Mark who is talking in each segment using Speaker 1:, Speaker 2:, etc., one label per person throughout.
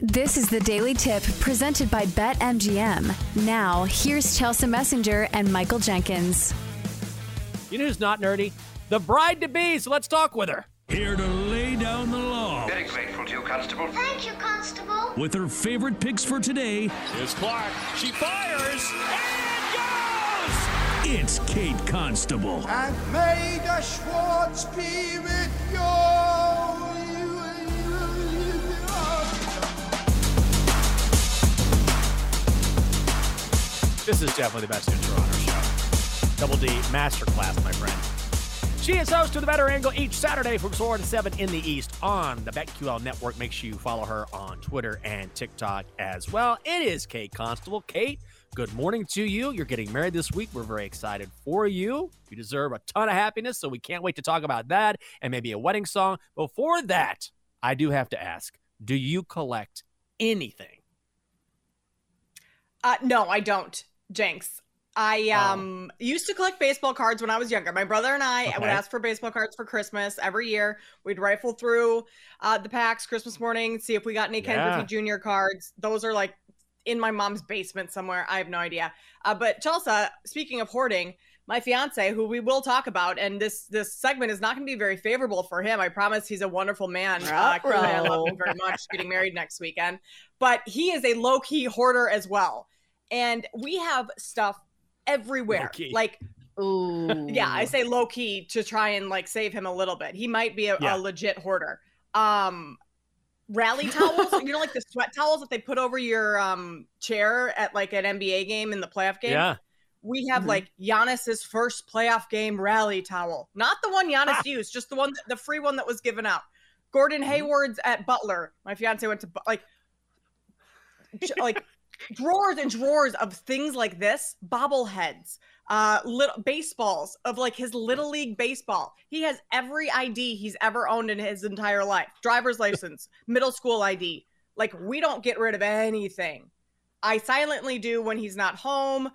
Speaker 1: This is the Daily Tip presented by BetMGM. Now, here's Chelsea Messenger and Michael Jenkins.
Speaker 2: You know who's not nerdy? The bride to be. So let's talk with her.
Speaker 3: Here to lay down the law
Speaker 4: Very grateful to you, Constable.
Speaker 5: Thank you, Constable.
Speaker 3: with her favorite picks for today.
Speaker 2: Here's Clark. She fires and goes.
Speaker 3: It's Kate Constable.
Speaker 6: and may the Schwartz be with you.
Speaker 2: This is definitely the best intro on our show. Double D Masterclass, my friend. She is host of the Bettor Angle each Saturday from 4 to 7 in the East on the BetQL network. Make sure you follow her on Twitter and TikTok as well. It is Kate Constable. Kate, good morning to you. You're getting married this week. We're very excited for you. You deserve a ton of happiness, so we can't wait to talk about that and maybe a wedding song. Before that, I do have to ask do you collect anything?
Speaker 7: Uh, no, I don't, Jenks. I um used to collect baseball cards when I was younger. My brother and I would ask for baseball cards for Christmas every year. We'd rifle through uh, the packs Christmas morning, see if we got any Ken
Speaker 2: Yeah.
Speaker 7: Griffey Jr. cards. Those are like in my mom's basement somewhere. I have no idea. Uh, but Chelsea, speaking of hoarding, my fiance, who we will talk about, and this this segment is not going to be very favorable for him. I promise he's a wonderful man. Uh, I love him very much. Getting married next weekend, but he is a low key hoarder as well, and we have stuff everywhere. Like
Speaker 8: Ooh.
Speaker 7: yeah, I say low key to try and like save him a little bit. He might be a,
Speaker 2: Yeah.
Speaker 7: a legit hoarder. Um rally towels, you know like the sweat towels that they put over your um chair at like an NBA game in the playoff game.
Speaker 2: Yeah.
Speaker 7: We have
Speaker 8: Mhm.
Speaker 7: like Giannis's first playoff game rally towel. Not the one Giannis
Speaker 2: Ah.
Speaker 7: used, just the one the free one that was given out. Gordon
Speaker 2: Mm-hmm.
Speaker 7: Hayward's at Butler. My fiance went to like like drawers and drawers of things like this, bobbleheads, uh little baseballs of like his little league baseball. He has every ID he's ever owned in his entire life. Driver's license, middle school ID. Like we don't get rid of anything. I silently do when he's not home.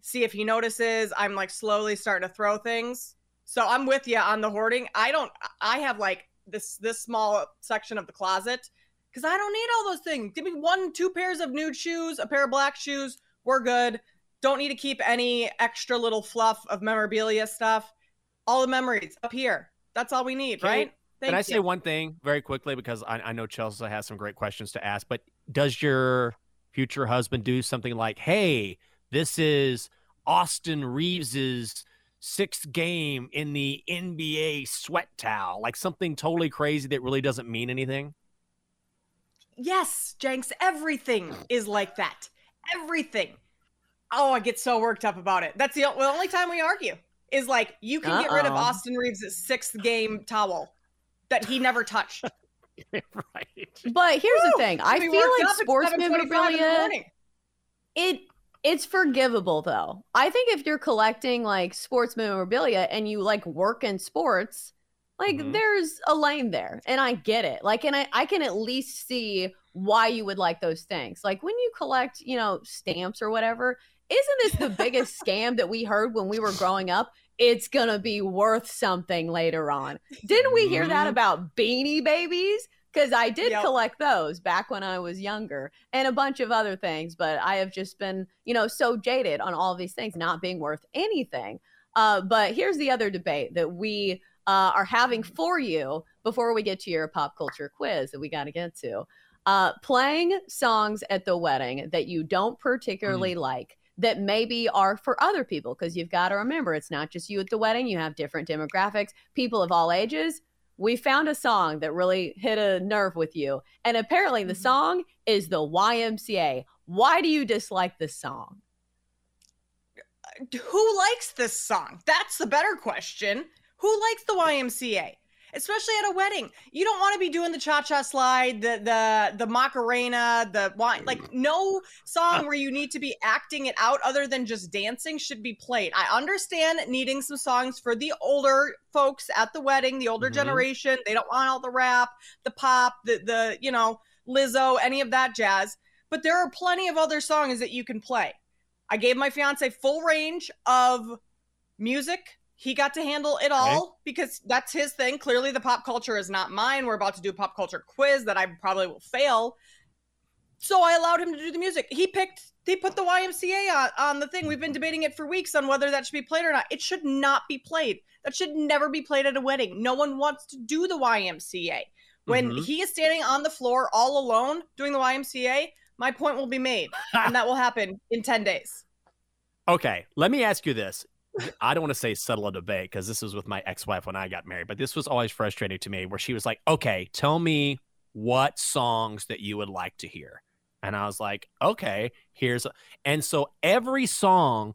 Speaker 7: See if he notices. I'm like slowly starting to throw things. So I'm with you on the hoarding. I don't I have like this this small section of the closet because I don't need all those things. Give me one, two pairs of nude shoes, a pair of black shoes. We're good. Don't need to keep any extra little fluff of memorabilia stuff. All the memories up here. That's all we need,
Speaker 2: Kate,
Speaker 7: right? Thank
Speaker 2: Can I
Speaker 7: you.
Speaker 2: say one thing very quickly because I, I know Chelsea has some great questions to ask, but does your future husband do something like, hey, this is Austin Reaves's sixth game in the NBA sweat towel, like something totally crazy that really doesn't mean anything?
Speaker 7: Yes, Jenks, everything is like that. Everything. Oh, I get so worked up about it. That's the, the only time we argue is like you can get rid of Austin Reaves' sixth game towel that he never touched.
Speaker 2: right.
Speaker 8: But here's the thing. I
Speaker 7: We
Speaker 8: feel like sports
Speaker 7: 7:25 in the
Speaker 8: memorabilia it it's forgivable though. I think if you're collecting like sports memorabilia and you like work in sports, like
Speaker 2: Mhm.
Speaker 8: there's a lane there. And I get it. Like and I, I can at least see why you would like those things. Like when you collect, you know, stamps or whatever, isn't this the biggest scam that we heard when we were growing up? It's gonna be worth something later on. Didn't we hear that
Speaker 2: Mhm.
Speaker 8: about beanie babies? Because I did
Speaker 7: Yep.
Speaker 8: collect those back when I was younger and a bunch of other things, but I have just been, you know, so jaded on all these things not being worth anything. Uh, but here's the other debate that we uh, are having for you before we get to your pop culture quiz that we got to get to. Uh, playing songs at the wedding that you don't particularly like that maybe are for other people because you've got to remember it's not just you at the wedding you have different demographics people of all ages we found a song that really hit a nerve with you. And apparently the
Speaker 7: Mhm.
Speaker 8: song is the YMCA. Why do you dislike this song?
Speaker 7: who likes this song? That's the better question. Who likes the YMCA? Especially at a wedding. You don't want to be doing the cha-cha slide, the the the Macarena, the wine. Like no song where you need to be acting it out other than just dancing should be played. I understand needing some songs for the older folks at the wedding, the older
Speaker 2: Mhm.
Speaker 7: generation. They don't want all the rap, the pop, the the, you know, Lizzo, any of that jazz. But there are plenty of other songs that you can play. I gave my fiance full range of music. He got to handle it all because that's his thing. Clearly, the pop culture is not mine. We're about to do a pop culture quiz that I probably will fail. So I allowed him to do the music. He picked, he put the YMCA on, on the thing. We've been debating it for weeks on whether that should be played or not. It should not be played. That should never be played at a wedding. No one wants to do the YMCA. When
Speaker 2: Mhm.
Speaker 7: he is standing on the floor all alone doing the YMCA, my point will be made. and that will happen in 10 days.
Speaker 2: Okay, let me ask you this. I don't want to say settle a debate because this was with my ex-wife when I got married, but this was always frustrating to me where she was like, "Okay, tell me what songs that you would like to hear." And I was like, "Okay, here's a-" and so every song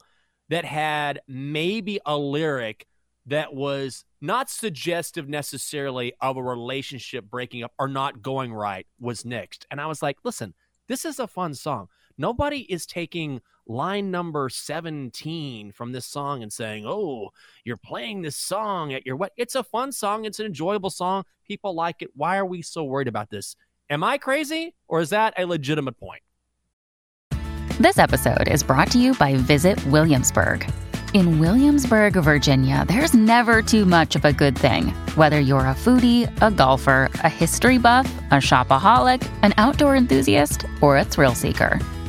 Speaker 2: that had maybe a lyric that was not suggestive necessarily of a relationship breaking up or not going right was nixed. And I was like, "Listen, this is a fun song. Nobody is taking line number 17 from this song and saying, Oh, you're playing this song at your what? It's a fun song. It's an enjoyable song. People like it. Why are we so worried about this? Am I crazy or is that a legitimate point?
Speaker 4: This episode is brought to you by Visit Williamsburg. In Williamsburg, Virginia, there's never too much of a good thing. Whether you're a foodie, a golfer, a history buff, a shopaholic, an outdoor enthusiast, or a thrill seeker,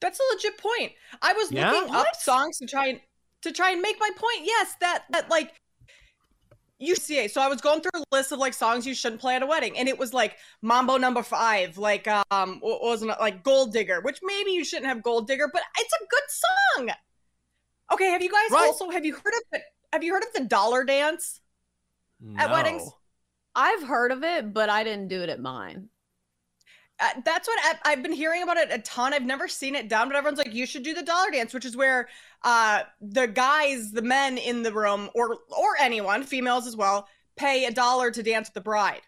Speaker 7: That's a legit point. I was
Speaker 2: Yeah?
Speaker 7: looking up songs to try and to try and make my point. Yes, that that like UCA. So I was going through a list of like songs you shouldn't play at a wedding, and it was like Mambo Number Five, like um, what wasn't it like Gold Digger, which maybe you shouldn't have Gold Digger, but it's a good song. Okay, have you guys
Speaker 2: Right.
Speaker 7: also have you heard of the have you heard of the Dollar Dance? At weddings?
Speaker 8: I've heard of it, but I didn't do it at mine.
Speaker 7: That's what I, I've been hearing about it a ton. I've never seen it done, but everyone's like, you should do the dollar dance, which is where uh, the guys, the men in the room, or or anyone, females as well, pay a dollar to dance with the bride.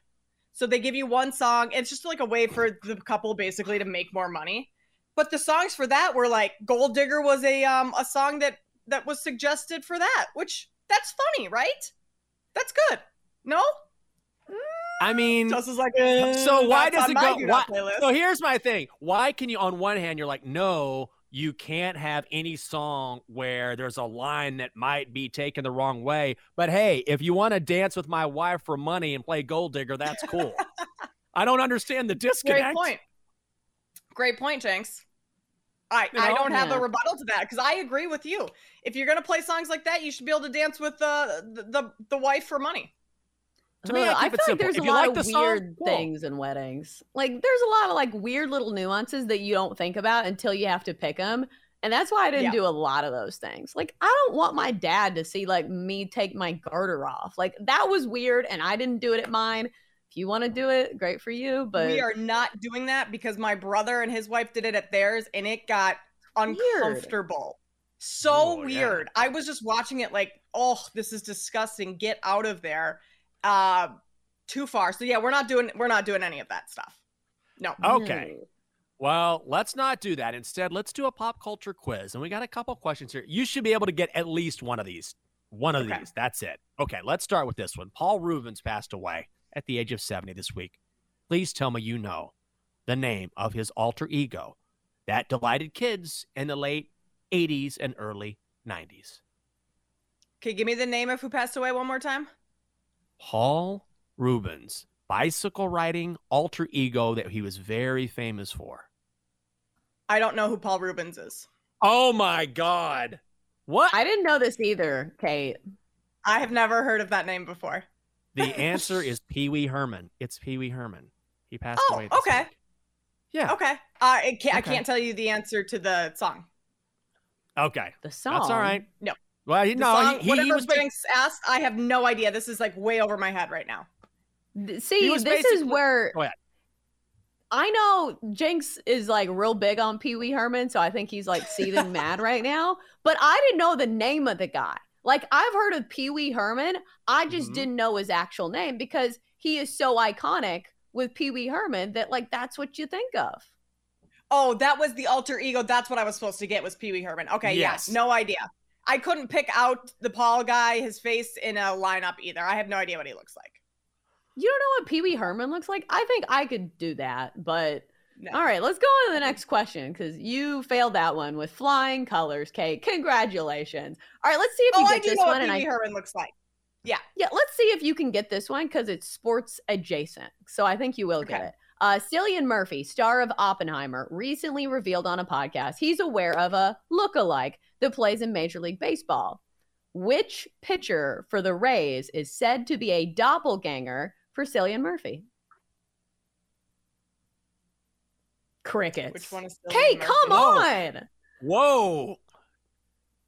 Speaker 7: So they give you one song. It's just like a way for the couple basically to make more money. But the songs for that were like "Gold Digger" was a um a song that that was suggested for that, which that's funny, right? That's good. No,
Speaker 2: I mean,
Speaker 7: Just is like eh,
Speaker 2: so why does it go? Why, so here's my thing. Why can you, on one hand, you're like, no, you can't have any song where there's a line that might be taken the wrong way. But hey, if you want to dance with my wife for money and play gold digger, that's cool. I don't understand the disconnect.
Speaker 7: Great point. Great point, Jenks. I,
Speaker 2: You
Speaker 7: I don't have
Speaker 8: Yeah.
Speaker 7: a rebuttal to that because I agree with you. If you're gonna play songs like that, you should be able to dance with uh, the the the wife for money.
Speaker 2: To me, I
Speaker 8: Ugh,
Speaker 2: keep
Speaker 8: I
Speaker 2: it
Speaker 8: feel like there's
Speaker 2: If
Speaker 8: a lot
Speaker 2: like
Speaker 8: of
Speaker 2: the song,
Speaker 8: weird
Speaker 2: cool.
Speaker 8: things in weddings. Like there's a lot of like weird little nuances that you don't think about until you have to pick them. And that's why I didn't
Speaker 7: Yeah.
Speaker 8: do a lot of those things. Like I don't want my dad to see like me take my garter off. Like that was weird and I didn't do it at mine. If you want to do it, great for you, but
Speaker 7: we are not doing that because my brother and his wife did it at theirs, and it got
Speaker 8: Weird.
Speaker 7: uncomfortable. So
Speaker 2: Oh, yeah.
Speaker 7: weird. I was just watching it like, oh, this is disgusting. Get out of there. Uh, too far. So yeah, we're not doing we're not doing any of that stuff. No.
Speaker 2: Okay.
Speaker 8: No.
Speaker 2: Well, let's not do that. Instead, let's do a pop culture quiz. And we got a couple questions here. You should be able to get at least one of these. One of
Speaker 7: Okay.
Speaker 2: these. That's it. Okay, let's start with this one. Paul Reubens passed away at the age of 70 this week. Please tell me you know the name of his alter ego that delighted kids in the late 80s and early 90s?
Speaker 7: Okay, give me the name of who passed away one more time.
Speaker 2: Paul Reubens, bicycle riding alter ego that he was very famous for.
Speaker 7: I don't know who Paul Reubens is.
Speaker 2: Oh my God. What?
Speaker 8: I didn't know this either, Kate.
Speaker 7: I have never heard of that name before.
Speaker 2: The answer is Pee Wee Herman. It's Pee Wee Herman. He passed
Speaker 7: Oh,
Speaker 2: away. this
Speaker 7: okay.
Speaker 2: week. Yeah.
Speaker 7: Okay. Uh, I can't. I can't tell you the answer to the song.
Speaker 2: Okay.
Speaker 8: The song.
Speaker 2: That's all right.
Speaker 7: No.
Speaker 2: Well, he,
Speaker 7: The
Speaker 2: no,
Speaker 7: song,
Speaker 2: he, he,
Speaker 7: whatever
Speaker 2: he was. ba-
Speaker 7: Jenks asked, I have no idea. This is like way over my head right now.
Speaker 8: See, this is where
Speaker 2: Go ahead.
Speaker 8: I know Jenks is like real big on Pee Wee Herman, so I think he's like seething mad right now. But I didn't know the name of the guy. Like I've heard of Pee Wee Herman, I just
Speaker 2: Mhm.
Speaker 8: didn't know his actual name because he is so iconic with Pee Wee Herman that like that's what you think of.
Speaker 7: Oh, that was the alter ego. That's what I was supposed to get was Pee Wee Herman. Okay,
Speaker 2: Yes.
Speaker 7: yes, no idea. I couldn't pick out the Paul guy, his face in a lineup either. I have no idea what he looks like.
Speaker 8: You don't know what Pee Wee Herman looks like? I think I could do that, but
Speaker 7: No.
Speaker 8: all right, let's go on to the next question because you failed that one with flying colors, Kate. Congratulations. All right, let's see if you
Speaker 7: Oh,
Speaker 8: get
Speaker 7: I do
Speaker 8: this
Speaker 7: know
Speaker 8: one.
Speaker 7: what
Speaker 8: and
Speaker 7: Pee
Speaker 8: I
Speaker 7: Wee Herman looks like. Yeah.
Speaker 8: Yeah, let's see if you can get this one because it's sports adjacent. So I think you will get it. Uh, Cillian Murphy, star of Oppenheimer, recently revealed on a podcast he's aware of a look-alike that plays in Major League Baseball. Which pitcher for the Rays is said to be a doppelganger for Cillian Murphy? Crickets.
Speaker 7: Which one is Cillian
Speaker 8: Kate,
Speaker 7: Murphy?
Speaker 8: come
Speaker 2: Whoa.
Speaker 8: on.
Speaker 2: Whoa.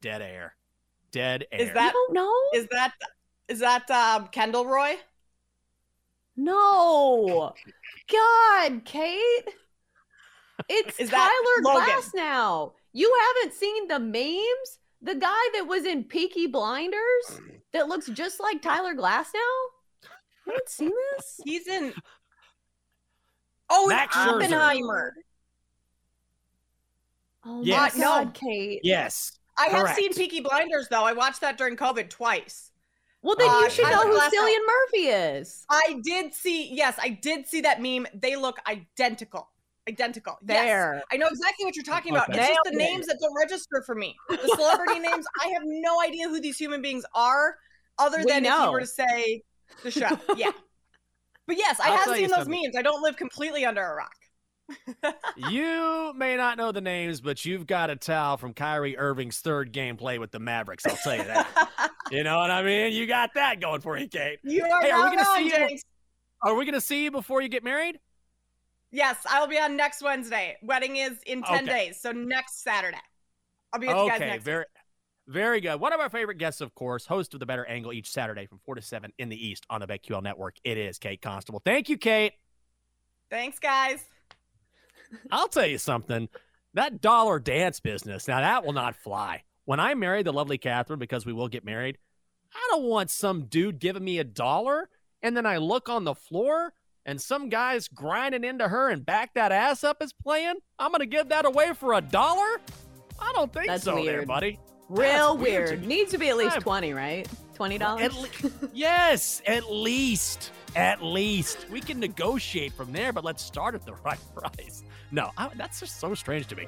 Speaker 2: Dead air. Dead air.
Speaker 7: Is that
Speaker 8: don't
Speaker 7: is that is that um, Kendall Roy?
Speaker 8: No. God, Kate. It's
Speaker 7: Is that
Speaker 8: Tyler
Speaker 7: Logan?
Speaker 8: Glasnow. You haven't seen the memes? The guy that was in Peaky Blinders that looks just like Tyler Glasnow? You haven't seen this?
Speaker 7: He's in. Oh,
Speaker 2: Max
Speaker 7: it's Oppenheimer.
Speaker 8: Oh my
Speaker 2: Yes.
Speaker 8: God, Kate.
Speaker 2: yes.
Speaker 7: I have seen
Speaker 2: Correct.
Speaker 7: Peaky Blinders though. I watched that during COVID twice.
Speaker 8: Well, then you
Speaker 7: Uh,
Speaker 8: should know who Cillian Murphy is.
Speaker 7: I did see. Yes, I did see that meme. They look identical. Identical. Yes.
Speaker 8: There.
Speaker 7: I know exactly what you're talking about.
Speaker 2: Okay.
Speaker 7: It's just the names that don't register for me. The celebrity names, I have no idea who these human beings are, other
Speaker 8: We
Speaker 7: than if
Speaker 8: know.
Speaker 7: you were to say the show. Yeah. But yes, I
Speaker 2: I'll
Speaker 7: have seen those
Speaker 2: something.
Speaker 7: memes. I don't live completely under a rock.
Speaker 2: You may not know the names, but you've got a towel from Kyrie Irving's third game play with the Mavericks. I'll tell you that. you know what I mean? You got that going for you, Kate.
Speaker 7: you are
Speaker 2: Hey, are we gonna
Speaker 7: wrong,
Speaker 2: see you- Are we going to see you before you get married?
Speaker 7: Yes, I will be on next Wednesday. Wedding is in 10
Speaker 2: Okay.
Speaker 7: days, so next Saturday. I'll be with you guys
Speaker 2: Okay,
Speaker 7: next
Speaker 2: very, very good. One of our favorite guests, of course, host of the Bettor Angle each Saturday from four to seven in the East on the BetQL Network. It is Kate Constable. Thank you, Kate.
Speaker 7: Thanks, guys.
Speaker 2: I'll tell you something. That dollar dance business, now that will not fly. When I marry the lovely Catherine, because we will get married, I don't want some dude giving me a dollar and then I look on the floor and some guy's grinding into her and back that ass up is playing. I'm going to give that away for a dollar? I don't think
Speaker 8: That's
Speaker 2: so, there, buddy.
Speaker 8: Real
Speaker 2: That's weird
Speaker 8: weird. Needs to be at least
Speaker 2: I'm-
Speaker 8: 20, right? $20?
Speaker 2: At le- yes, at least. At least. We can negotiate from there, but let's start at the right price. No, I, that's just so strange to me.